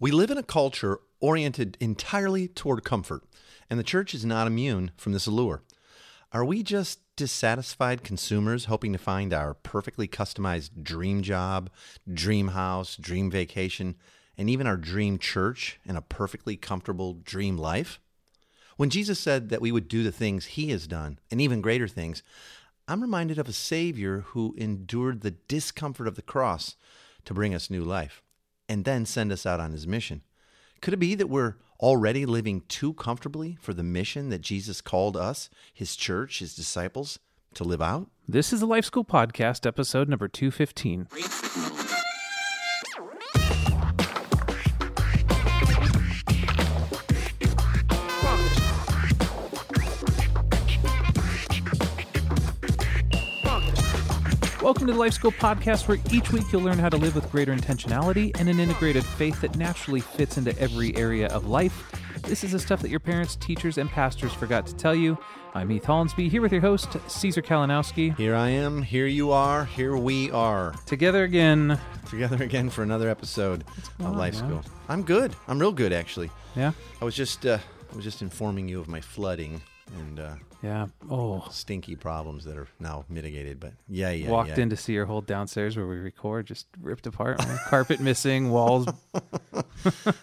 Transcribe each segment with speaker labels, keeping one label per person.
Speaker 1: We live in a culture oriented entirely toward comfort, and the church is not immune from this allure. Are we just dissatisfied consumers hoping to find our perfectly customized dream job, dream house, dream vacation, and even our dream church and a perfectly comfortable dream life? When Jesus said that we would do the things he has done and even greater things, I'm reminded of a Savior who endured the discomfort of the cross to bring us new life and then send us out on his mission. Could it be that we're already living too comfortably for the mission that Jesus called us, his church, his disciples, to live out?
Speaker 2: This is the Life School Podcast, episode number 215. Welcome to the Life School Podcast, where each week you'll learn how to live with greater intentionality and an integrated faith that naturally fits into every area of life. This is the stuff that your parents, teachers, and pastors forgot to tell you. I'm Heath Hollinsby, here with your host, Caesar Kalinowski.
Speaker 1: Here I am, here you are, here we are,
Speaker 2: Together again.
Speaker 1: together again for another episode of
Speaker 2: on,
Speaker 1: Life
Speaker 2: man?
Speaker 1: School. I'm good. I'm real good, actually.
Speaker 2: Yeah?
Speaker 1: I was just, uh, I was just informing you of my flooding and uh,
Speaker 2: Yeah. Oh.
Speaker 1: stinky problems that are now mitigated. But yeah, yeah,
Speaker 2: Walked
Speaker 1: yeah.
Speaker 2: in to see your whole downstairs where we record, just ripped apart. Carpet missing, walls.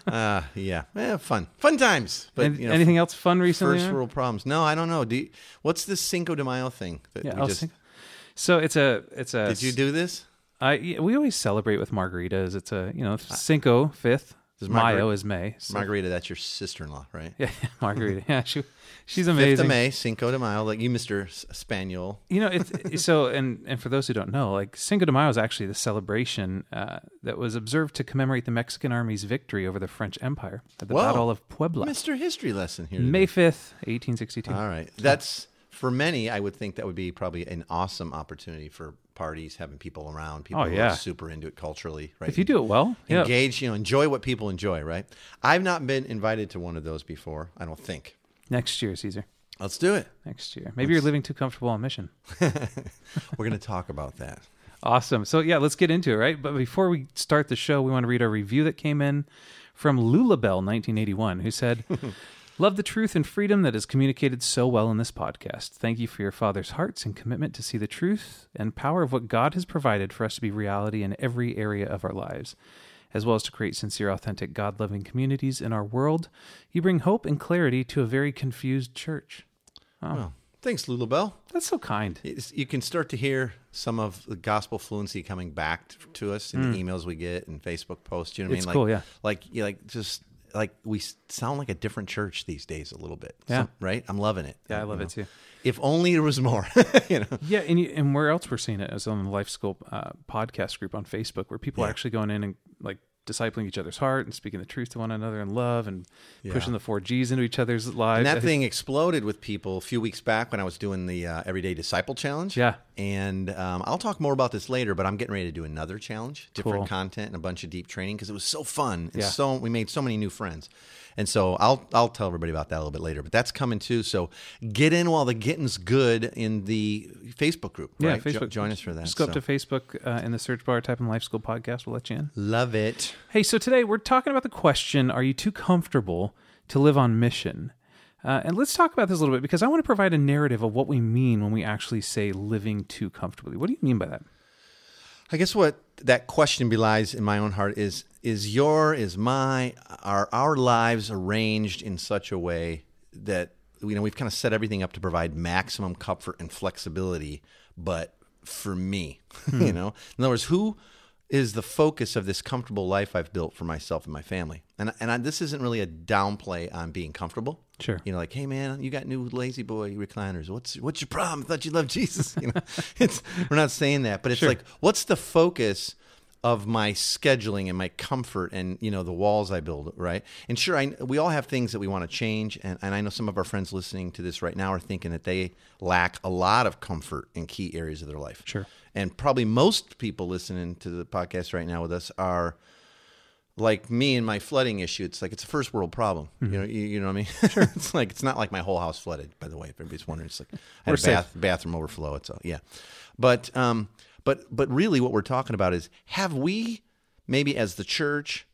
Speaker 1: Uh, yeah, yeah, fun, fun times. But
Speaker 2: An-
Speaker 1: you know,
Speaker 2: anything else fun recently?
Speaker 1: First world problems. No, I don't know. Do you, what's this Cinco de Mayo thing? That
Speaker 2: Yeah,
Speaker 1: we just,
Speaker 2: sing- So it's a it's a.
Speaker 1: did you do this?
Speaker 2: I we always celebrate with margaritas. It's a you know Cinco fifth.
Speaker 1: Does
Speaker 2: Mayo
Speaker 1: Margar-
Speaker 2: is May. So,
Speaker 1: Margarita, that's your sister-in-law, right?
Speaker 2: yeah, margarita. Yeah, she she's amazing.
Speaker 1: Fifth of May, Cinco de Mayo, like you, Mister Spaniel.
Speaker 2: You know, it's so and and for those who don't know, like Cinco de Mayo is actually the celebration uh, that was observed to commemorate the Mexican army's victory over the French Empire at the
Speaker 1: Whoa.
Speaker 2: Battle of Puebla,
Speaker 1: Mister History lesson here.
Speaker 2: May fifth, eighteen sixty two.
Speaker 1: All right, that's for many. I would think that would be probably an awesome opportunity for parties, having people around, oh, people
Speaker 2: Oh,
Speaker 1: who
Speaker 2: yeah.
Speaker 1: are super into it culturally, right?
Speaker 2: If you do it well, yeah.
Speaker 1: engage, you know, enjoy what people enjoy, right? I've not been invited to one of those before. I don't think.
Speaker 2: Next year, Caesar.
Speaker 1: Let's do it.
Speaker 2: Next year. Maybe you're living too comfortable on mission.
Speaker 1: We're going to talk about that.
Speaker 2: Awesome. So yeah, let's get into it, right? But before we start the show, we want to read a review that came in from Lulabelle 1981, who said, "Love the truth and freedom that is communicated so well in this podcast. Thank you for your father's hearts and commitment to see the truth and power of what God has provided for us to be reality in every area of our lives." As well as to create sincere, authentic, God loving communities in our world, you bring hope and clarity to a very confused church. Oh,
Speaker 1: Well, thanks, Lulabelle.
Speaker 2: that's so kind.
Speaker 1: It's- You can start to hear some of the gospel fluency coming back to us in the emails we get and Facebook posts. You know what
Speaker 2: Mm. It's
Speaker 1: I mean?
Speaker 2: cool,
Speaker 1: like,
Speaker 2: yeah.
Speaker 1: Like, you like just like we sound like a different church these days a little bit.
Speaker 2: Yeah.
Speaker 1: Some- right. I'm loving it.
Speaker 2: Yeah, I
Speaker 1: You
Speaker 2: love
Speaker 1: know?
Speaker 2: it too.
Speaker 1: If only there was more. you know.
Speaker 2: Yeah, and you, and where else we're seeing it is on the Life School uh, podcast group on Facebook, where people are actually going in and like discipling each other's heart and speaking the truth to one another in love and pushing the four Gs into each other's lives.
Speaker 1: And that thing exploded with people a few weeks back when I was doing the uh, Everyday Disciple Challenge.
Speaker 2: Yeah.
Speaker 1: And um, I'll talk more about this later, but I'm getting ready to do another challenge, different
Speaker 2: Cool.
Speaker 1: content and a bunch of deep training because it was so fun. And
Speaker 2: Yeah.
Speaker 1: So we made so many new friends. And so I'll I'll tell everybody about that a little bit later, but that's coming too. So get in while the getting's good in the Facebook group.
Speaker 2: yeah,
Speaker 1: right? Jo-
Speaker 2: Facebook.
Speaker 1: join us for that.
Speaker 2: Just go
Speaker 1: so.
Speaker 2: up to Facebook uh, in the search bar, type in Life School Podcast. We'll let you in.
Speaker 1: Love it.
Speaker 2: Hey, so today we're talking about the question: Are you too comfortable to live on mission? Uh, and let's talk about this a little bit because I want to provide a narrative of what we mean when we actually say living too comfortably. What do you mean by that?
Speaker 1: I guess what that question belies in my own heart is is your is my are our lives arranged in such a way that you know we've kind of set everything up to provide maximum comfort and flexibility but for me you hmm. know? In other words who is the focus of this comfortable life I've built for myself and my family and and I, this isn't really a downplay on being comfortable
Speaker 2: Sure.
Speaker 1: you know, like, hey man, you got new La-Z-Boy recliners. What's what's your problem? I thought you loved Jesus. You know, it's we're not saying that, but it's
Speaker 2: Sure.
Speaker 1: like, what's the focus of my scheduling and my comfort and you know the walls I build, right? And sure, I, we all have things that we want to change, and, and I know some of our friends listening to this right now are thinking that they lack a lot of comfort in key areas of their life.
Speaker 2: Sure.
Speaker 1: And probably most people listening to the podcast right now with us are like me and my flooding issue, it's like it's a first world problem.
Speaker 2: Mm-hmm.
Speaker 1: You know, you, you know what I mean? Sure. it's like it's not like my whole house flooded. By the way, if everybody's wondering, it's like I had a bath, bathroom overflow. It's a, yeah, but um, but but really, what we're talking about is have we maybe as the church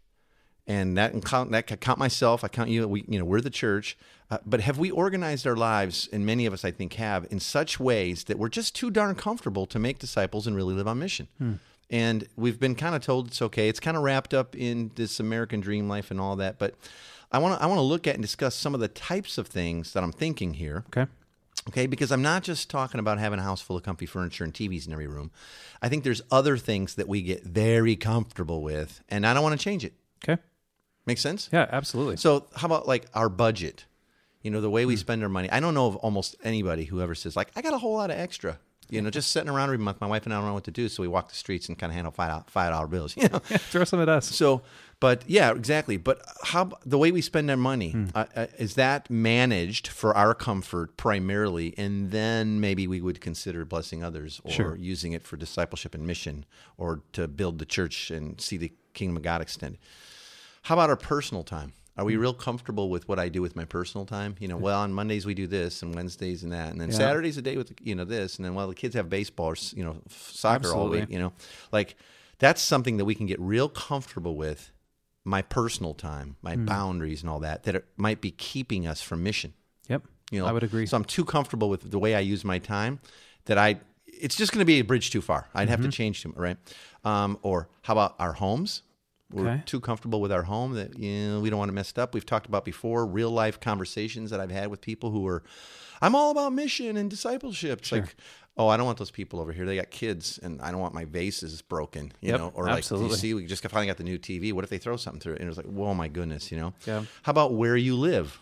Speaker 1: and that count that I count myself. I count you. We, you know, we're the church. Uh, but have we organized our lives, and many of us, I think, have, in such ways that we're just too darn comfortable to make disciples and really live on mission? And we've been kind of told it's okay. It's kind of wrapped up in this American dream life and all that. But I want to I want to look at and discuss some of the types of things that I'm thinking here.
Speaker 2: Okay.
Speaker 1: Okay, because I'm not just talking about having a house full of comfy furniture and TVs in every room. I think there's other things that we get very comfortable with, and I don't want to change it.
Speaker 2: Okay.
Speaker 1: Make sense?
Speaker 2: Yeah, absolutely.
Speaker 1: So, how about like our budget? You know, the way we spend our money. I don't know of almost anybody who ever says like, "I got a whole lot of extra." You know, just sitting around every month. My wife and I don't know what to do, so we walk the streets and kind of handle five five dollar bills. You know,
Speaker 2: Throw some at us.
Speaker 1: so, but yeah, exactly. But how the way we spend our money uh, uh, is that managed for our comfort primarily, and then maybe we would consider blessing others or
Speaker 2: Sure.
Speaker 1: using it for discipleship and mission, or to build the church and see the kingdom of God extended. How about our personal time? Are we real comfortable with what I do with my personal time? You know, well, on Mondays we do this, and Wednesdays and that, and then
Speaker 2: Yeah.
Speaker 1: Saturdays a day with you know this, and then while the kids have baseball or you know soccer all
Speaker 2: Absolutely.
Speaker 1: week, you know, like that's something that we can get real comfortable with. My personal time, my
Speaker 2: Hmm.
Speaker 1: boundaries, and all that that it might be keeping us from mission.
Speaker 2: Yep.
Speaker 1: You know,
Speaker 2: I would agree.
Speaker 1: So I'm too comfortable with the way I use my time that I. It's just going to be a bridge too far. I'd
Speaker 2: Mm-hmm.
Speaker 1: have to change to right. Um, or how about our homes? We're
Speaker 2: Okay.
Speaker 1: too comfortable with our home that you know we don't want to mess it up. We've talked about before real life conversations that I've had with people who are, I'm all about mission and discipleship. It's like, oh, I don't want those people over here. They got kids, and I don't want my vases broken. You
Speaker 2: Yep,
Speaker 1: know, or like
Speaker 2: absolutely.
Speaker 1: you see, we just finally got the new TV. What if they throw something through it? And it's like, whoa, my goodness, you know.
Speaker 2: Yeah.
Speaker 1: How about where you live?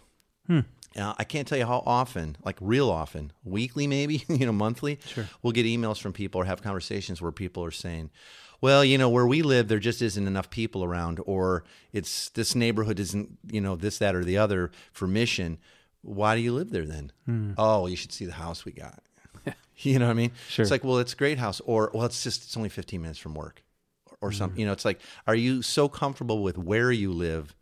Speaker 1: Uh, I can't tell you how often, like real often, weekly maybe, you know, monthly,
Speaker 2: Sure.
Speaker 1: we'll get emails from people or have conversations where people are saying, well, you know, where we live, there just isn't enough people around, or it's this neighborhood isn't, you know, this, that, or the other for mission. Why do you live there then?
Speaker 2: Hmm.
Speaker 1: Oh, you should see the house we got. you know what I mean?
Speaker 2: Sure.
Speaker 1: It's like, well, it's a great house, or well, it's just it's only 15 minutes from work, or
Speaker 2: Hmm.
Speaker 1: something. You know, it's like, are you so comfortable with where you live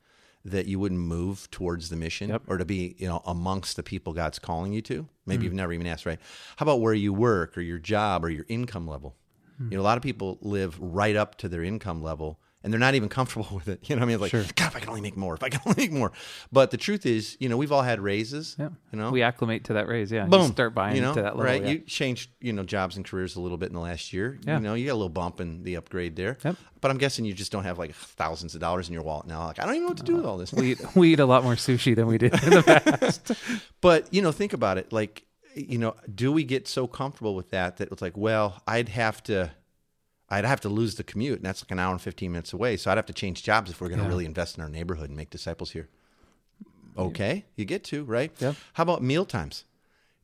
Speaker 1: that you wouldn't move towards the mission
Speaker 2: Yep.
Speaker 1: or to be, you know, amongst the people God's calling you to? Maybe
Speaker 2: Hmm.
Speaker 1: you've never even asked, right? How about where you work or your job or your income level?
Speaker 2: Hmm.
Speaker 1: You know, a lot of people live right up to their income level and they're not even comfortable with it. You know what I mean? Like,
Speaker 2: Sure.
Speaker 1: God, if I can only make more, if I can only make more. But the truth is, you know, we've all had raises.
Speaker 2: Yeah.
Speaker 1: You know,
Speaker 2: we acclimate to that raise. Yeah. You
Speaker 1: boom,
Speaker 2: start buying
Speaker 1: you know,
Speaker 2: to that level.
Speaker 1: right?
Speaker 2: yeah.
Speaker 1: You changed, you know, jobs and careers a little bit in the last year.
Speaker 2: Yeah.
Speaker 1: You know, you got a little bump in the upgrade there.
Speaker 2: Yep.
Speaker 1: But I'm guessing you just don't have like thousands of dollars in your wallet now. Like, I don't even know what to do with all this.
Speaker 2: we eat, we eat a lot more sushi than we did in the past.
Speaker 1: But you know, think about it. Like, you know, do we get so comfortable with that that it's like, well, I'd have to, I'd have to lose the commute, and that's like an hour and fifteen minutes away. So I'd have to change jobs if we're going to
Speaker 2: Yeah.
Speaker 1: really invest in our neighborhood and make disciples here. Okay, you get to right.
Speaker 2: Yep.
Speaker 1: How about meal times?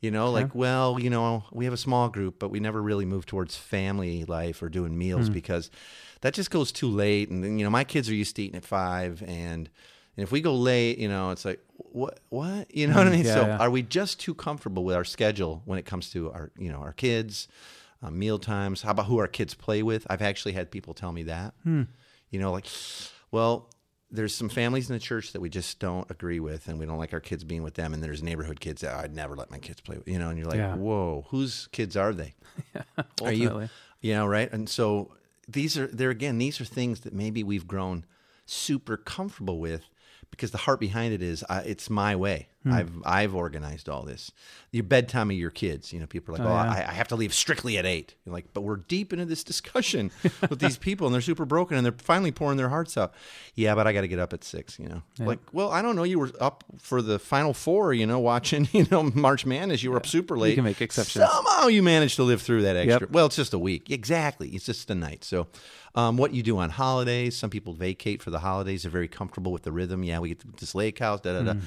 Speaker 1: You know, like, well, you know, we have a small group, but we never really move towards family life or doing meals
Speaker 2: Hmm.
Speaker 1: because that just goes too late. And then, you know, my kids are used to eating at five, and and if we go late, you know, it's like what what you know what I mean.
Speaker 2: Hmm. yeah,
Speaker 1: so
Speaker 2: yeah.
Speaker 1: are we just too comfortable with our schedule when it comes to our you know our kids, uh, meal times? How about who our kids play with? I've actually had people tell me that.
Speaker 2: Hmm.
Speaker 1: You know, like, well, there's some families in the church that we just don't agree with, and we don't like our kids being with them. And there's neighborhood kids that I'd never let my kids play with. You know, and you're like,
Speaker 2: Yeah.
Speaker 1: whoa, whose kids are they? Are you, you know, right? And so these are there again. These are things that maybe we've grown super comfortable with because the heart behind it is uh, it's my way.
Speaker 2: Hmm.
Speaker 1: I've I've organized all this. Your bedtime of your kids. You know, people are like,
Speaker 2: Oh,
Speaker 1: oh,
Speaker 2: yeah.
Speaker 1: I, I have to leave strictly at eight. You're like, but we're deep into this discussion with these people, and they're super broken, and they're finally pouring their hearts out. Yeah, but I got to get up at six. You know, like, well, I don't know. You were up for the final four. You know, watching you know March Madness. You were up super late.
Speaker 2: You can make exceptions.
Speaker 1: Somehow you managed to live through that extra.
Speaker 2: Yep.
Speaker 1: Well, it's just a week. Exactly. It's just a night. So, um, what you do on holidays, some people vacate for the holidays. They're very comfortable with the rhythm. Yeah, we get to this lake house, da da da.
Speaker 2: Hmm.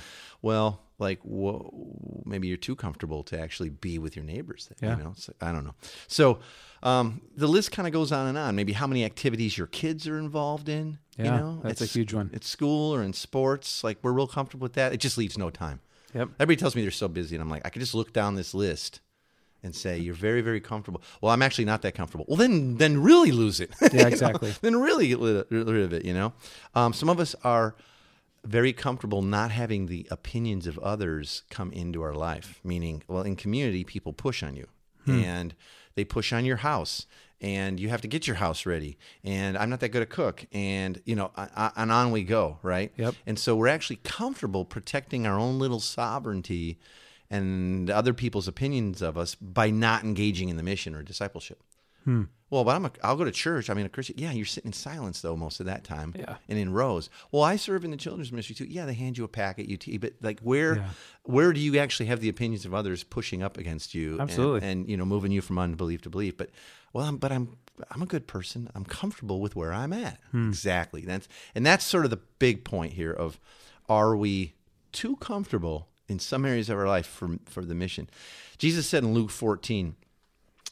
Speaker 1: Well, like, whoa, maybe you're too comfortable to actually be with your neighbors. Then,
Speaker 2: Yeah.
Speaker 1: You know, it's like, I don't know. So, um, the list kind of goes on and on. Maybe how many activities your kids are involved in. you
Speaker 2: Yeah,
Speaker 1: know,
Speaker 2: that's a huge one.
Speaker 1: At school or in sports, like we're real comfortable with that. It just leaves no time.
Speaker 2: Yep.
Speaker 1: Everybody tells me they're so busy, and I'm like, I could just look down this list and say you're very, very comfortable. Well, I'm actually not that comfortable. Well, then, then really lose it.
Speaker 2: Yeah,
Speaker 1: You know?
Speaker 2: exactly.
Speaker 1: Then really get rid rid of it. You know, um, some of us are very comfortable not having the opinions of others come into our life. Meaning, well, in community, people push on you, hmm. and they push on your house. and you have to get your house ready. And i'm not that good a cook. And you know and on we go right?
Speaker 2: Yep.
Speaker 1: and so we're actually comfortable protecting our own little sovereignty and other people's opinions of us by not engaging in the mission or discipleship hmm. Well, but I'm a, I'll go to church. I mean, a Christian. Yeah, you're sitting in silence though most of that time.
Speaker 2: Yeah.
Speaker 1: And in rows. Well, I serve in the children's ministry too. Yeah, they hand you a packet, you tea, but like where,
Speaker 2: Yeah.
Speaker 1: where do you actually have the opinions of others pushing up against you? and-
Speaker 2: Absolutely.
Speaker 1: And, you know, moving you from unbelief to belief. But well, I'm, but I'm I'm a good person. I'm comfortable with where I'm at. Hmm. Exactly. That's and that's sort of the big point here of are we too comfortable in some areas of our life for for the mission? Jesus said in Luke 14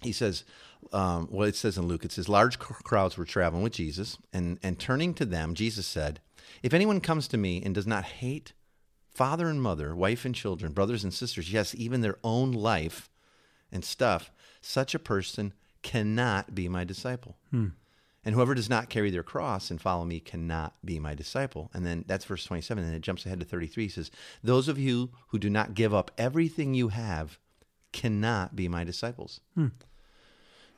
Speaker 1: he says, um, well, it says in Luke, it says, large crowds were traveling with Jesus, and, and turning to them, Jesus said, If anyone comes to me and does not hate father and mother, wife and children, brothers and sisters, yes, even their own life and stuff, such a person cannot be my disciple. And whoever does not carry their cross and follow me cannot be my disciple. And then that's verse 27. And it jumps ahead to 33. He says, Those of you who do not give up everything you have cannot be my disciples.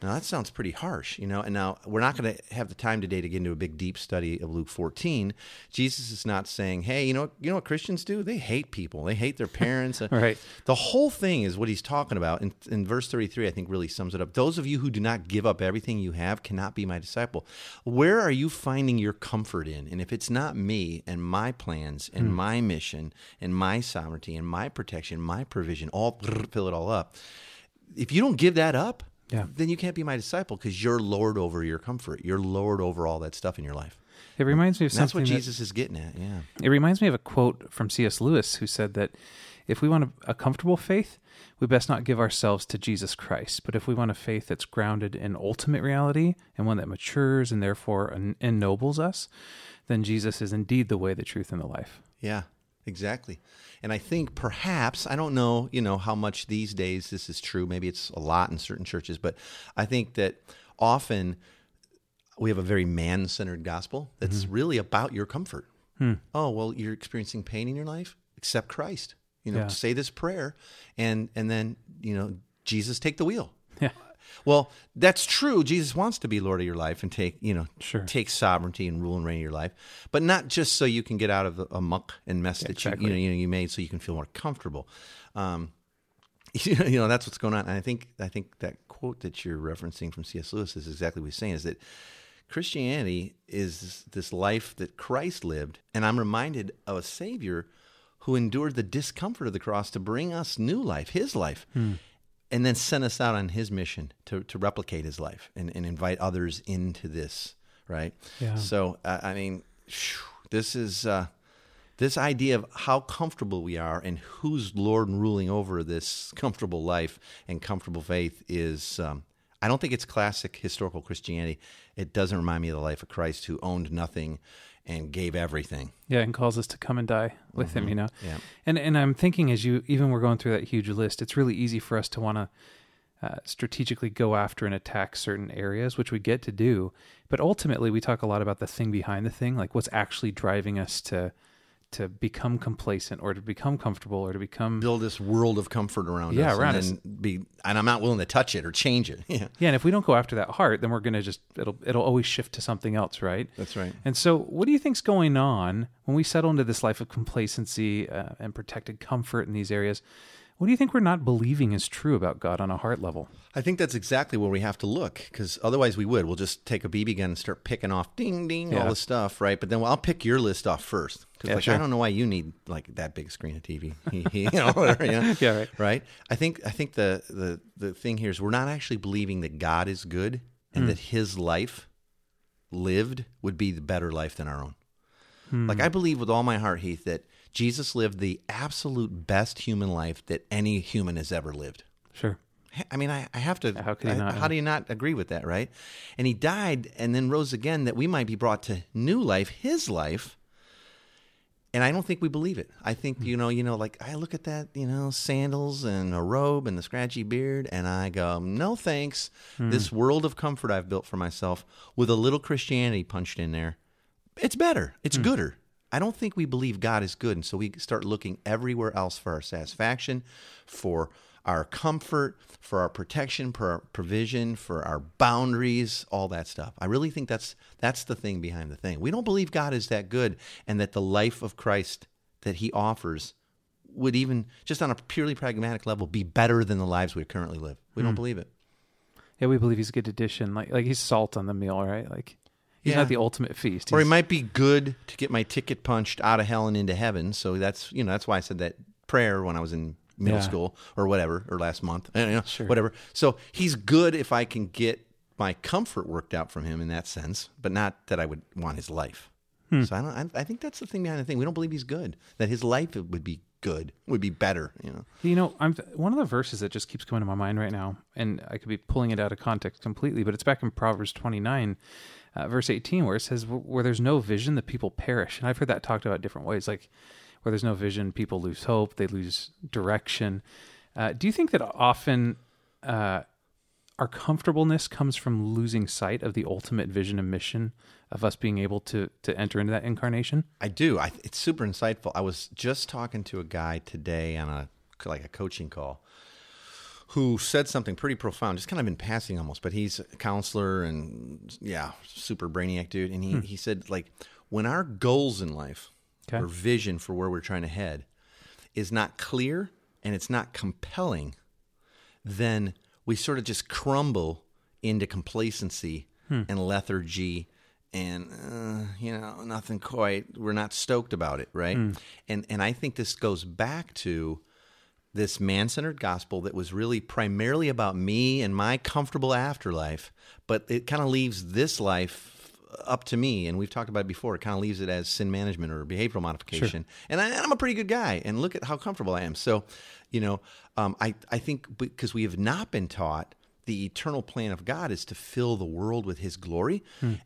Speaker 1: Now that sounds pretty harsh, you know. And now we're not going to have the time today to get into a big deep study of Luke 14. Jesus is not saying, "Hey, you know, you know what Christians do? They hate people. They hate their parents."
Speaker 2: Uh, right.
Speaker 1: The whole thing is what he's talking about. In, in verse 33, I think really sums it up. Those of you who do not give up everything you have cannot be my disciple. Where are you finding your comfort in? And if it's not me and my plans and hmm. my mission and my sovereignty and my protection, my provision, all fill it all up. If you don't give that up,
Speaker 2: Yeah.
Speaker 1: then you can't be my disciple because you're Lord over your comfort. You're Lord over all that stuff in your life.
Speaker 2: It reminds me of
Speaker 1: And that's what Jesus is getting at. Yeah.
Speaker 2: It reminds me of a quote from C.S. Lewis who said that if we want a, a comfortable faith, we best not give ourselves to Jesus Christ. But if we want a faith that's grounded in ultimate reality and one that matures and therefore en- ennobles us, then Jesus is indeed the way, the truth, and the life.
Speaker 1: Yeah, exactly. And I think perhaps, I don't know, you know, how much these days this is true. Maybe it's a lot in certain churches, but I think that often we have a very man centered gospel that's mm-hmm. really about your comfort. Hmm. Oh, well, you're experiencing pain in your life? Accept Christ. You know,
Speaker 2: Yeah.
Speaker 1: say this prayer and and then, you know, Jesus take the wheel.
Speaker 2: Yeah.
Speaker 1: Well, that's true. Jesus wants to be Lord of your life and take, you know,
Speaker 2: Sure.
Speaker 1: take sovereignty and rule and reign in your life, but not just so you can get out of the, a muck and mess that
Speaker 2: exactly.
Speaker 1: you, you know, you made, so you can feel more comfortable. Um, you know, you know that's what's going on. And I think I think that quote that you're referencing from C.S. Lewis is exactly what he's saying: is that Christianity is this life that Christ lived, and I'm reminded of a Savior who endured the discomfort of the cross to bring us new life, His life, and then sent us out on His mission to to replicate His life and, and invite others into this. Right.
Speaker 2: Yeah.
Speaker 1: So uh, I mean, this is. Uh, this idea of how comfortable we are and who's Lord and ruling over this comfortable life and comfortable faith is, um, I don't think it's classic historical Christianity. It doesn't remind me of the life of Christ who owned nothing and gave everything.
Speaker 2: Yeah, and calls us to come and die with him, you know.
Speaker 1: Yeah.
Speaker 2: And and I'm thinking as you even we're going through that huge list, it's really easy for us to want to uh, strategically go after and attack certain areas, which we get to do. But ultimately, we talk a lot about the thing behind the thing, like what's actually driving us to to become complacent or to become comfortable or to become
Speaker 1: Build this world of comfort around
Speaker 2: Yeah,
Speaker 1: us.
Speaker 2: around
Speaker 1: and then be, and I'm not willing to touch it or change it. Yeah.
Speaker 2: yeah. And if we don't go after that heart, then we're gonna just it'll it'll always shift to something else, right?
Speaker 1: That's right.
Speaker 2: And so, what do you think's going on when we settle into this life of complacency uh, and protected comfort in these areas? What do you think we're not believing is true about God on a heart level?
Speaker 1: I think that's exactly where we have to look because otherwise we would. We'll just take a BB gun and start picking off ding, ding, all the stuff, right? But then well, I'll pick your list off first because
Speaker 2: Yeah,
Speaker 1: like,
Speaker 2: sure.
Speaker 1: I don't know why you need like that big screen of TV. you know, whatever, you know?
Speaker 2: Yeah, right.
Speaker 1: Right. I think I think the, the the thing here is we're not actually believing that God is good and hmm. that His life lived would be the better life than our own. Hmm. Like I believe with all my heart, Heath, that Jesus lived the absolute best human life that any human has ever lived.
Speaker 2: Sure.
Speaker 1: I mean, I, I have to.
Speaker 2: How could you
Speaker 1: I-
Speaker 2: not,
Speaker 1: How do you not agree with that, right? And he died and then rose again that we might be brought to new life, his life. And I don't think we believe it. I think hmm. you know, you know, like I look at that, you know, sandals and a robe and the scratchy beard, and I go, no thanks. Hmm. This world of comfort I've built for myself with a little Christianity punched in there, it's better. It's hmm. gooder. I don't think we believe God is good, and so we start looking everywhere else for our satisfaction, for our comfort, for our protection, for our provision, for our boundaries, all that stuff. I really think that's that's the thing behind the thing. We don't believe God is that good and that the life of Christ that he offers would even just on a purely pragmatic level be better than the lives we currently live. We don't hmm. believe it.
Speaker 2: Yeah, we believe he's a good addition. Like like he's salt on the meal, right? Like he's
Speaker 1: Yeah.
Speaker 2: not the ultimate feast.
Speaker 1: Or he might be good to get my ticket punched out of hell and into heaven. So that's you know that's why I said that prayer when I was in middle
Speaker 2: Yeah.
Speaker 1: school or whatever or last month. Know,
Speaker 2: Sure.
Speaker 1: whatever. So he's good if I can get my comfort worked out from him in that sense, but not that I would want his life.
Speaker 2: Hmm.
Speaker 1: So I don't. I, I think that's the thing behind the thing. We don't believe he's good. That his life would be good, would be better. You know.
Speaker 2: You know, I'm one of the verses that just keeps coming to my mind right now, and I could be pulling it out of context completely, but it's back in Proverbs 29, uh, verse 18, where it says, "Where there's no vision, the people perish." And I've heard that talked about different ways, like where there's no vision, people lose hope, they lose direction. Uh, do you think that often uh, our comfortableness comes from losing sight of the ultimate vision and mission of us being able to to enter into that incarnation?
Speaker 1: I do. I, it's super insightful. I was just talking to a guy today on a like a coaching call who said something pretty profound, just kind of in passing almost, but he's a counselor and yeah, super brainiac dude. And he, hmm. he said like when our goals in life
Speaker 2: Okay.
Speaker 1: or vision for where we're trying to head is not clear and it's not compelling, then we sort of just crumble into complacency hmm. and lethargy and uh, you know nothing quite we're not stoked about it right hmm. and and i think this goes back to this man-centered gospel that was really primarily about me and my comfortable afterlife but it kind of leaves this life up to me and we've talked about it before. It kind of leaves it as sin management or behavioral modification. And I, i'm a pretty good guy and look at how comfortable i am. So you know um, I, I think because we have not been taught the eternal plan of God is to fill the world with his glory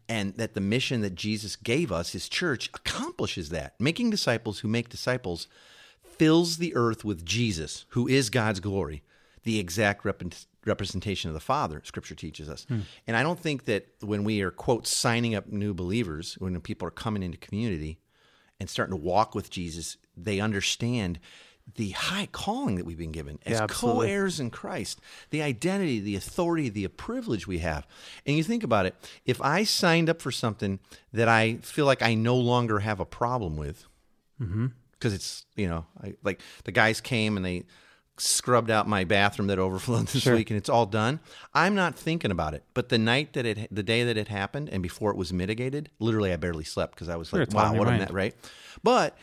Speaker 1: and that the mission that Jesus gave us his church accomplishes that making disciples who make disciples fills the earth with Jesus who is God's glory the exact rep- representation of the Father scripture teaches us. Hmm. And I don't think that when we are quote signing up new believers when people are coming into community and starting to walk with Jesus they understand the high calling that we've been given as
Speaker 2: Yeah,
Speaker 1: co-heirs heirs in Christ, the identity, the authority, the privilege we have. And you think about it, if I signed up for something that I feel like I no longer have a problem with, mm-hmm. Because it's, you know, I, like the guys came and they scrubbed out my bathroom that overflowed this
Speaker 2: Sure.
Speaker 1: week and it's all done. I'm not thinking about it. But the night that it, the day that it happened and before it was mitigated, literally I barely slept because I was
Speaker 2: Sure,
Speaker 1: like, wow, what a
Speaker 2: mind.
Speaker 1: net, right? But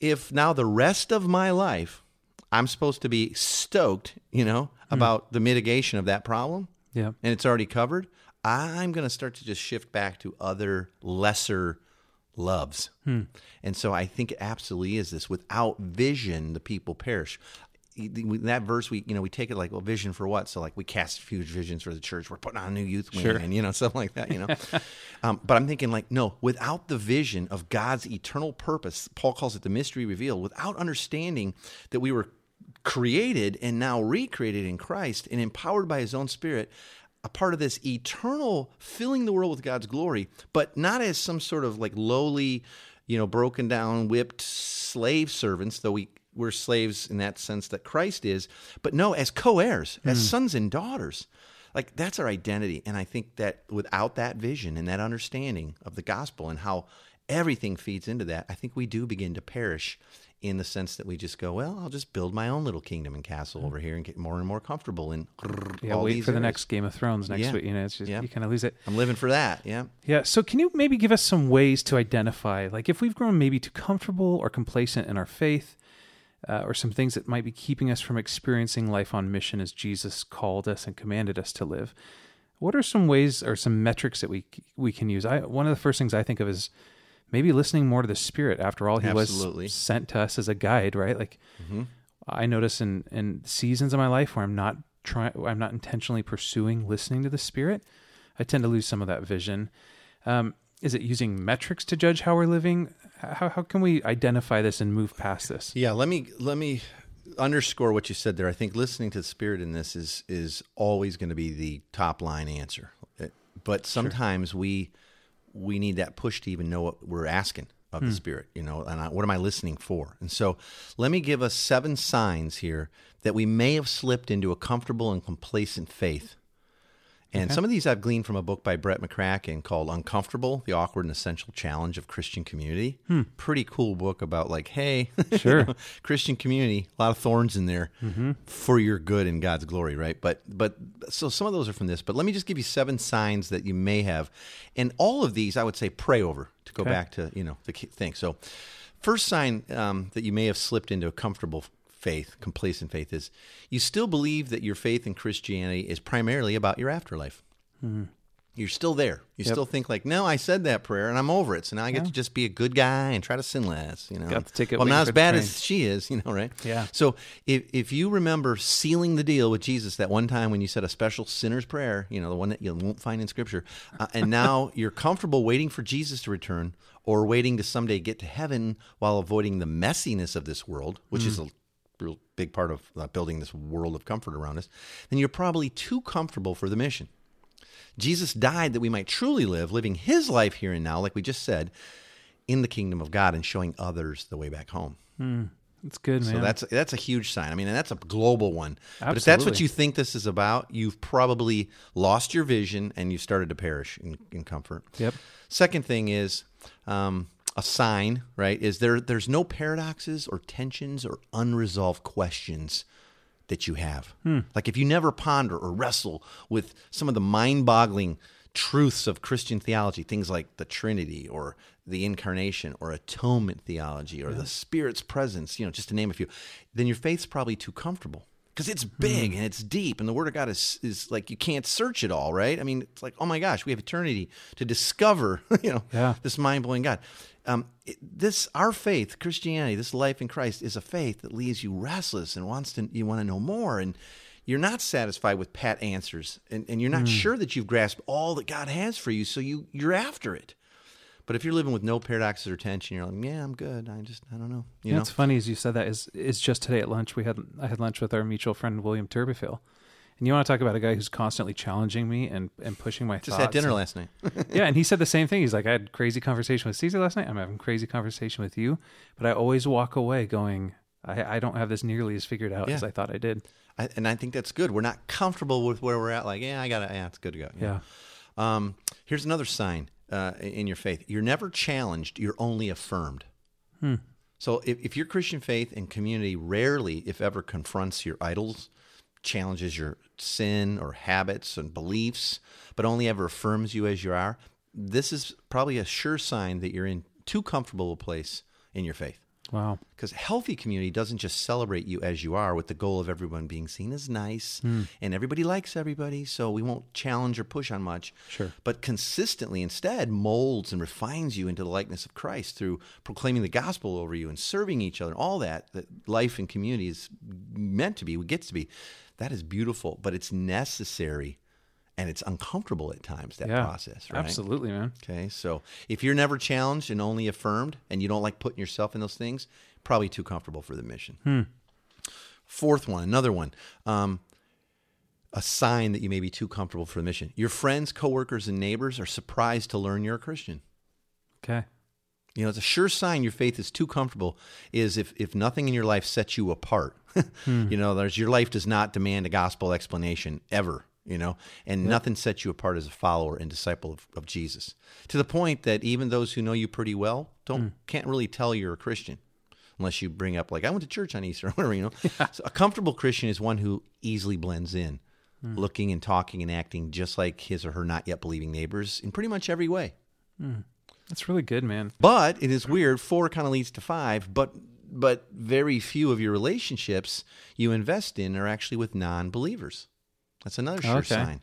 Speaker 1: if now the rest of my life I'm supposed to be stoked, you know, about the mitigation of that problem,
Speaker 2: Yeah.
Speaker 1: and it's already covered, I'm going to start to just shift back to other lesser loves. And so I think it absolutely is this without vision the people perish. That verse we you know we take it like well vision for what so like we cast huge visions for the church we're putting on a new youth wing
Speaker 2: Sure.
Speaker 1: and you know something like that you know um, but I'm thinking like no without the vision of God's eternal purpose Paul calls it the mystery revealed without understanding that we were created and now recreated in Christ and empowered by his own spirit a part of this eternal filling the world with God's glory but not as some sort of like lowly you know broken down whipped slave servants though we we're slaves in that sense that Christ is but no as co-heirs as hmm. sons and daughters. Like that's our identity and I think that without that vision and that understanding of the gospel and how everything feeds into that I think we do begin to perish in the sense that we just go, well, I'll just build my own little kingdom and castle over here and get more and more comfortable And
Speaker 2: Yeah,
Speaker 1: all
Speaker 2: wait for the next Game of Thrones next
Speaker 1: Yeah.
Speaker 2: week. You know, it's just
Speaker 1: Yeah.
Speaker 2: you kind of lose it.
Speaker 1: I'm living for that. Yeah.
Speaker 2: Yeah. So, can you maybe give us some ways to identify, like, if we've grown maybe too comfortable or complacent in our faith, uh, or some things that might be keeping us from experiencing life on mission as Jesus called us and commanded us to live? What are some ways or some metrics that we we can use? I one of the first things I think of is maybe listening more to the Spirit. After all, He
Speaker 1: Absolutely.
Speaker 2: was sent to us as a guide, right? Like, I notice in in seasons of my life where I'm not trying, I'm not intentionally pursuing listening to the Spirit, I tend to lose some of that vision. Um, is it using metrics to judge how we're living? How how can we identify this and move past this?
Speaker 1: Yeah, let me let me underscore what you said there. I think listening to the spirit in this is is always going to be the top line answer. But sometimes we we need that push to even know what we're asking. of the hmm. Spirit, you know, and I, what am I listening for? And so let me give us seven signs here that we may have slipped into a comfortable and complacent faith. And some of these I've gleaned from a book by Brett McCracken called Uncomfortable, The Awkward and Essential Challenge of Christian Community. Pretty cool book about like, hey, you
Speaker 2: Sure.
Speaker 1: know, Christian community, a lot of thorns in there for your good and God's glory, right? But but so some of those are from this, but let me just give you seven signs that you may have. And all of these I would say pray over to go
Speaker 2: Okay.
Speaker 1: back to, you know, the thing. So first sign um, that you may have slipped into a comfortable faith, complacent faith is you still believe that your faith in Christianity is primarily about your afterlife. You're still there. You still think like, no, I said that prayer and I'm over it. So now I get to just be a good guy and try to sin less. You know,
Speaker 2: Got the ticket
Speaker 1: Well, I'm not as bad as she is. You know, right?
Speaker 2: Yeah.
Speaker 1: So if if you remember sealing the deal with Jesus that one time when you said a special sinner's prayer, you know, the one that you won't find in Scripture, uh, and now you're comfortable waiting for Jesus to return or waiting to someday get to heaven while avoiding the messiness of this world, which is a real big part of uh, building this world of comfort around us, then you're probably too comfortable for the mission. Jesus died that we might truly live, living his life here and now, like we just said, in the kingdom of God and showing others the way back home.
Speaker 2: That's good, man.
Speaker 1: So that's that's a huge sign. I mean, and that's a global one. Absolutely. But if that's what you think this is about, you've probably lost your vision and you've started to perish in, in comfort.
Speaker 2: Yep.
Speaker 1: Second thing is um, a sign, right? Is there there's no paradoxes or tensions or unresolved questions that you have. Hmm. Like if you never ponder or wrestle with some of the mind-boggling truths of Christian theology, things like the Trinity or the incarnation or atonement theology or the Spirit's presence, you know, just to name a few, then your faith's probably too comfortable. Because it's hmm. big and it's deep, and the Word of God is is like you can't search it all, right? I mean, it's like, oh my gosh, we have eternity to discover, you know,
Speaker 2: Yeah.
Speaker 1: this mind blowing God. Um, it- this our faith, Christianity, this life in Christ is a faith that leaves you restless and wants to you want to know more, and you're not satisfied with pat answers, and, and you're not sure that you've grasped all that God has for you, so you you're after it. But if you're living with no paradoxes or tension, you're like, yeah, I'm good. I just I don't know, you
Speaker 2: You know, it's funny as you said that is is just today at lunch we had I had lunch with our mutual friend William Turbeville. And you want to talk about a guy who's constantly challenging me and, and pushing my thoughts.
Speaker 1: Just
Speaker 2: thoughts.
Speaker 1: had dinner last night.
Speaker 2: yeah, and he said the same thing. He's like, I had crazy conversation with Caesar last night. I'm having crazy conversation with you, but I always walk away going, I, I don't have this nearly as figured out
Speaker 1: Yeah.
Speaker 2: as I thought I did.
Speaker 1: I, and I think that's good. We're not comfortable with where we're at. Like, yeah, I got to, yeah, it's good to go. you know.
Speaker 2: Yeah.
Speaker 1: Um, here's another sign uh, in your faith you're never challenged, you're only affirmed. So if, if your Christian faith and community rarely, if ever, confronts your idols, challenges your sin or habits and beliefs, but only ever affirms you as you are, this is probably a sure sign that you're in too comfortable a place in your faith.
Speaker 2: Wow.
Speaker 1: Because healthy community doesn't just celebrate you as you are with the goal of everyone being seen as nice hmm. and everybody likes everybody, so we won't challenge or push on much.
Speaker 2: Sure.
Speaker 1: But consistently instead molds and refines you into the likeness of Christ through proclaiming the gospel over you and serving each other, all that that life in community is meant to be, it gets to be. That is beautiful, but it's necessary and it's uncomfortable at times, that
Speaker 2: Yeah.
Speaker 1: process, right?
Speaker 2: Absolutely, man.
Speaker 1: Okay, so if you're never challenged and only affirmed, and you don't like putting yourself in those things, probably too comfortable for the mission. hmm. Fourth one, another one, um, a sign that you may be too comfortable for the mission. Your friends, coworkers, and neighbors are surprised to learn you're a Christian.
Speaker 2: Okay.
Speaker 1: You know, it's a sure sign your faith is too comfortable is if, if nothing in your life sets you apart. You know, there's your life does not demand a gospel explanation ever, you know, and nothing sets you apart as a follower and disciple of, of Jesus. To the point that even those who know you pretty well don't mm. can't really tell you're a Christian unless you bring up like I went to church on Easter or whatever, you know. So a comfortable Christian is one who easily blends in, mm. looking and talking and acting just like his or her not yet believing neighbors in pretty much every way. Mm.
Speaker 2: That's really good, man.
Speaker 1: But it is weird. Four kind of leads to five, but but very few of your relationships you invest in are actually with non-believers. That's another sure
Speaker 2: Okay.
Speaker 1: sign,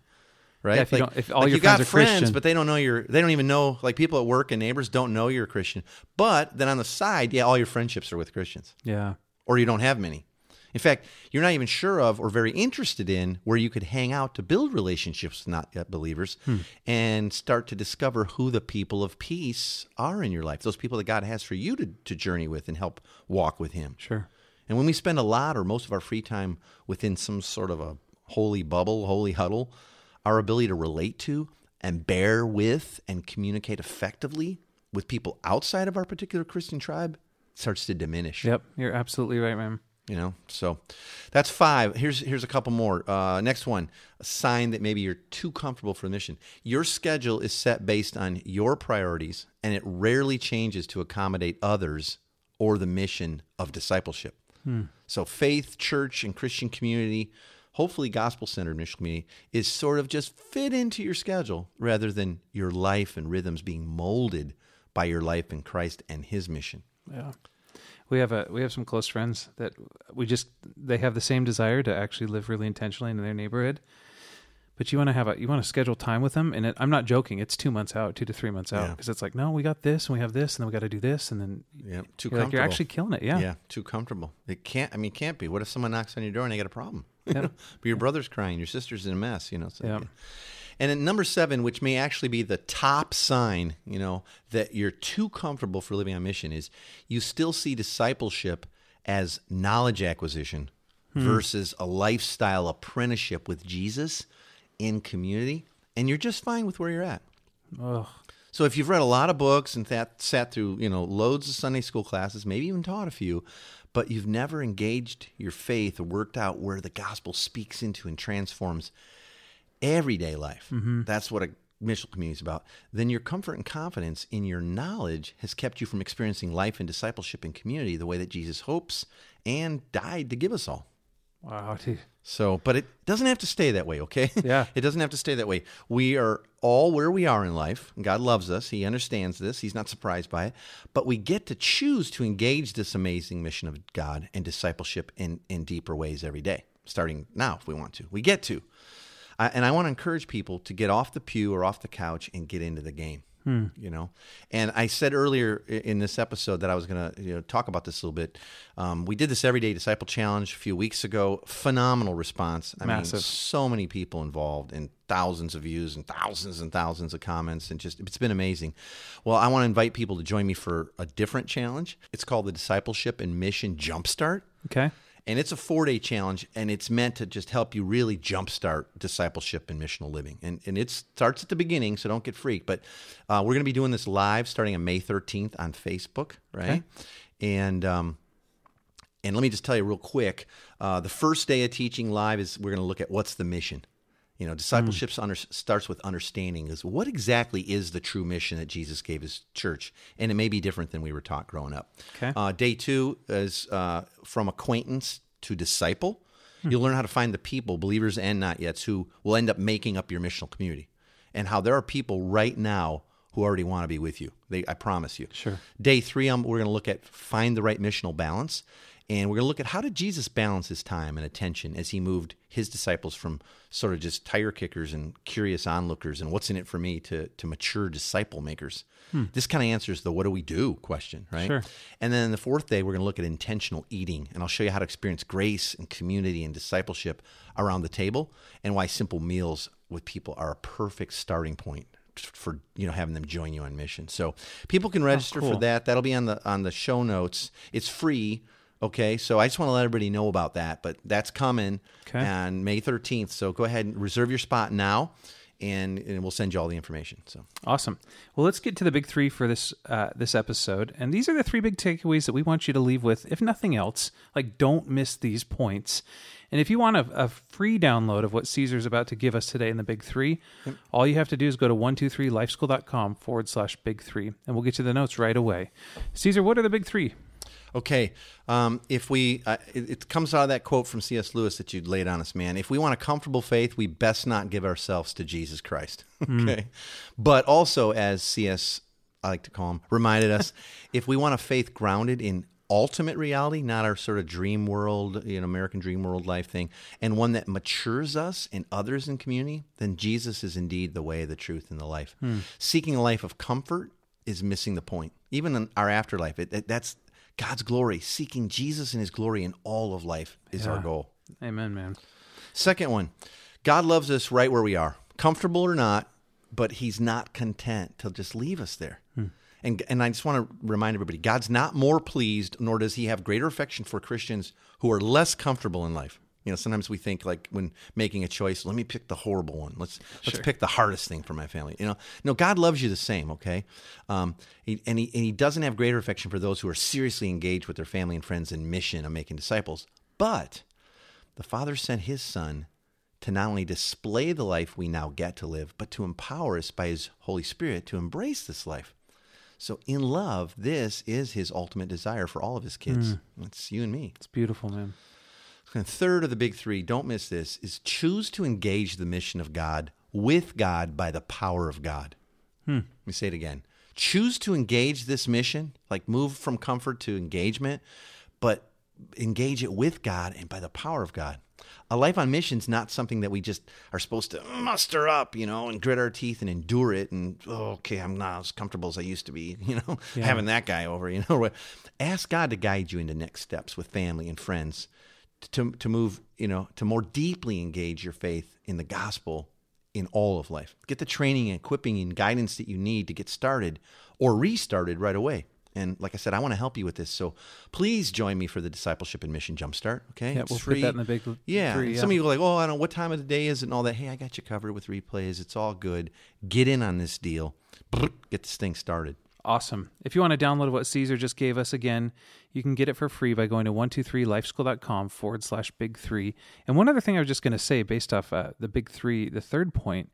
Speaker 1: right?
Speaker 2: Yeah, if you if all
Speaker 1: like
Speaker 2: your
Speaker 1: you got
Speaker 2: friends are
Speaker 1: friends,
Speaker 2: Christian-
Speaker 1: but they don't know you're. They don't even know. Like people at work and neighbors don't know you're a Christian. But then on the side, yeah, all your friendships are with Christians,
Speaker 2: Yeah.
Speaker 1: or you don't have many. In fact, you're not even sure of or very interested in where you could hang out to build relationships with not yet believers
Speaker 2: Hmm.
Speaker 1: and start to discover who the people of peace are in your life. Those people that God has for you to, to journey with and help walk with Him.
Speaker 2: Sure.
Speaker 1: And when we spend a lot or most of our free time within some sort of a holy bubble, holy huddle, our ability to relate to and bear with and communicate effectively with people outside of our particular Christian tribe starts to diminish.
Speaker 2: Yep, you're absolutely right, man.
Speaker 1: You know, so that's five. Here's here's a couple more. Uh, next one, a sign that maybe you're too comfortable for the mission. Your schedule is set based on your priorities, and it rarely changes to accommodate others or the mission of discipleship. So, faith, church, and Christian community, hopefully gospel centered mission community, is sort of just fit into your schedule rather than your life and rhythms being molded by your life in Christ and His mission.
Speaker 2: Yeah. We have a we have some close friends that we just they have the same desire to actually live really intentionally in their neighborhood. But you want to have a you want to schedule time with them, and it, I'm not joking. It's two months out, two to three months out,
Speaker 1: Yeah.
Speaker 2: because it's like, no, we got this, and we have this, and then we got to do this, and then
Speaker 1: Yeah, too
Speaker 2: you're, like, you're actually killing it. Yeah,
Speaker 1: Yeah, too comfortable. It can't. I mean, it can't be. What if someone knocks on your door and they got a problem?
Speaker 2: Yeah.
Speaker 1: but your brother's crying, your sister's in a mess. You know. So,
Speaker 2: Yeah.
Speaker 1: And at number seven, which may actually be the top sign, you know, that you're too comfortable for living on mission, is you still see discipleship as knowledge acquisition hmm. versus a lifestyle apprenticeship with Jesus in community, and you're just fine with where you're at.
Speaker 2: Ugh.
Speaker 1: So if you've read a lot of books and that sat through, you know, loads of Sunday school classes, maybe even taught a few, but you've never engaged your faith or worked out where the gospel speaks into and transforms everyday life. Mm-hmm. That's what a missional community is about. Then your comfort and confidence in your knowledge has kept you from experiencing life and discipleship and community the way that Jesus hopes and died to give us all.
Speaker 2: wow, dude.
Speaker 1: So, but it doesn't have to stay that way, okay?
Speaker 2: Yeah.
Speaker 1: it doesn't have to stay that way. We are all where we are in life. God loves us. He understands this. He's not surprised by it. But we get to choose to engage this amazing mission of God and discipleship in, in deeper ways every day, starting now if we want to. We get to. I, and I want to encourage people to get off the pew or off the couch and get into the game. You know, and I said earlier in this episode that I was going to you know, talk about this a little bit. Um, we did this Everyday Disciple Challenge a few weeks ago. Phenomenal response. I mean,
Speaker 2: Massive.
Speaker 1: so many people involved and thousands of views and thousands and thousands of comments and just it's been amazing. Well, I want to invite people to join me for a different challenge. It's called the Discipleship and Mission Jumpstart.
Speaker 2: Okay.
Speaker 1: And it's a four day challenge, and it's meant to just help you really jumpstart discipleship and missional living. And, and it starts at the beginning, so don't get freaked. But uh, we're going to be doing this live starting on May 13th on Facebook, right? And um, and let me just tell you real quick uh, the first day of teaching live is we're going to look at what's the mission. You know, discipleship under, starts with understanding is what exactly is the true mission that Jesus gave his church, and it may be different than we were taught growing up.
Speaker 2: Okay.
Speaker 1: Uh, day two is uh, from acquaintance to disciple. You'll learn how to find the people, believers and not yet, who will end up making up your missional community, and how there are people right now who already want to be with you. They, I promise you.
Speaker 2: Sure.
Speaker 1: Day three, um, we're going to look at find the right missional balance. And we're going to look at how did Jesus balance his time and attention as he moved his disciples from sort of just tire kickers and curious onlookers and what's in it for me to, to mature disciple makers. Hmm. This kind of answers the what do we do question, right?
Speaker 2: Sure.
Speaker 1: And then the fourth day, we're going to look at intentional eating, and I'll show you how to experience grace and community and discipleship around the table, and why simple meals with people are a perfect starting point for you know having them join you on mission. So people can oh, register
Speaker 2: cool.
Speaker 1: for that. That'll be on the on the show notes. It's free. Okay, so I just want to let everybody know about that, but that's coming
Speaker 2: Okay.
Speaker 1: on May 13th. So go ahead and reserve your spot now, and, and we'll send you all the information. So
Speaker 2: Awesome. Well, let's get to the big three for this uh, this episode, and these are the three big takeaways that we want you to leave with. If nothing else, like don't miss these points. And if you want a, a free download of what Caesar's about to give us today in the big three, all you have to do is go to 123lifeschool.com forward slash big three, and we'll get you the notes right away. Caesar, what are the big three?
Speaker 1: Okay, um, if we, uh, it, it comes out of that quote from C.S. Lewis that you laid on us, man. If we want a comfortable faith, we best not give ourselves to Jesus Christ. okay, but also, as C.S. I like to call him, reminded us, if we want a faith grounded in ultimate reality, not our sort of dream world, you know, American dream world life thing, and one that matures us and others in community, then Jesus is indeed the way, the truth, and the life. Seeking a life of comfort is missing the point. Even in our afterlife, it, it- that's God's glory. Seeking Jesus and His glory in all of life is our goal.
Speaker 2: Amen, man.
Speaker 1: Second one, God loves us right where we are, comfortable or not, but He's not content to just leave us there. Hmm. And, and I just want to remind everybody God's not more pleased, nor does He have greater affection for Christians who are less comfortable in life. You know, sometimes we think like when making a choice, let me pick the horrible one. Let's let's pick the hardest thing for my family. You know, no, God loves you the same. Okay, um, he, and he and he doesn't have greater affection for those who are seriously engaged with their family and friends in mission of making disciples. But the Father sent His Son to not only display the life we now get to live, but to empower us by His Holy Spirit to embrace this life. So, in love, this is His ultimate desire for all of His kids. It's you and me.
Speaker 2: It's beautiful, man.
Speaker 1: And third of the big three, don't miss this, is choose to engage the mission of God with God by the power of God. Hmm. Let me say it again. Choose to engage this mission, like move from comfort to engagement, but engage it with God and by the power of God. A life on mission is not something that we just are supposed to muster up, you know, and grit our teeth and endure it. And oh, okay, I'm not as comfortable as I used to be, you know, having that guy over, you know. Ask God to guide you into next steps with family and friends to to move, you know, to more deeply engage your faith in the gospel in all of life. Get the training and equipping and guidance that you need to get started or restarted right away. And like I said, I want to help you with this. So please join me for the discipleship and mission jumpstart. Okay,
Speaker 2: Yeah,
Speaker 1: It's
Speaker 2: we'll put that in the big
Speaker 1: Yeah,
Speaker 2: three, yeah.
Speaker 1: some of you are like, oh, I don't know what time of the day is it and all that. Hey, I got you covered with replays. It's all good. Get in on this deal. Get this thing started.
Speaker 2: Awesome. If you want to download what Caesar just gave us again, you can get it for free by going to 123lifeschool.com forward slash big three. And one other thing I was just going to say, based off uh, the big three, the third point,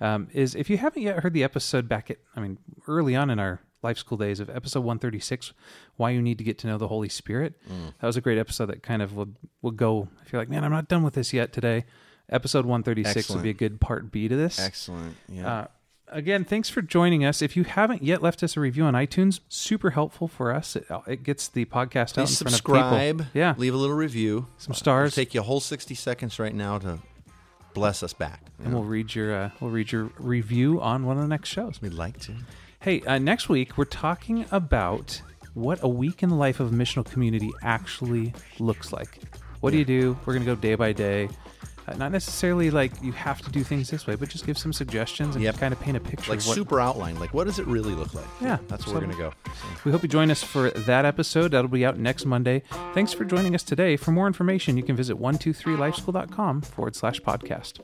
Speaker 2: um, is if you haven't yet heard the episode back at, I mean, early on in our life school days of episode 136, Why You Need to Get to Know the Holy Spirit, that was a great episode that kind of will, will go, if you're like, man, I'm not done with this yet today. Episode 136
Speaker 1: Excellent.
Speaker 2: would be a good part B to this.
Speaker 1: Excellent. Yeah.
Speaker 2: Uh, again, thanks for joining us. If you haven't yet left us a review on iTunes, super helpful for us. It, it gets the podcast out
Speaker 1: Please
Speaker 2: in front of people. Yeah,
Speaker 1: Leave a little review.
Speaker 2: Some stars.
Speaker 1: It'll take you a whole 60 seconds right now to bless us back.
Speaker 2: and we'll read your uh, we'll read your review on one of the next shows.
Speaker 1: We'd like to.
Speaker 2: Hey, uh, next week we're talking about what a week in the life of a missional community actually looks like. What do you do? We're going to go day by day. Uh, not necessarily like you have to do things this way, but just give some suggestions and
Speaker 1: Yep.
Speaker 2: kind of paint a picture.
Speaker 1: Like
Speaker 2: of what,
Speaker 1: super outline. Like, what does it really look like?
Speaker 2: Yeah,
Speaker 1: That's where we're going to go.
Speaker 2: We hope you join us for that episode. That'll be out next Monday. Thanks for joining us today. For more information, you can visit 123lifeschool.com forward slash podcast.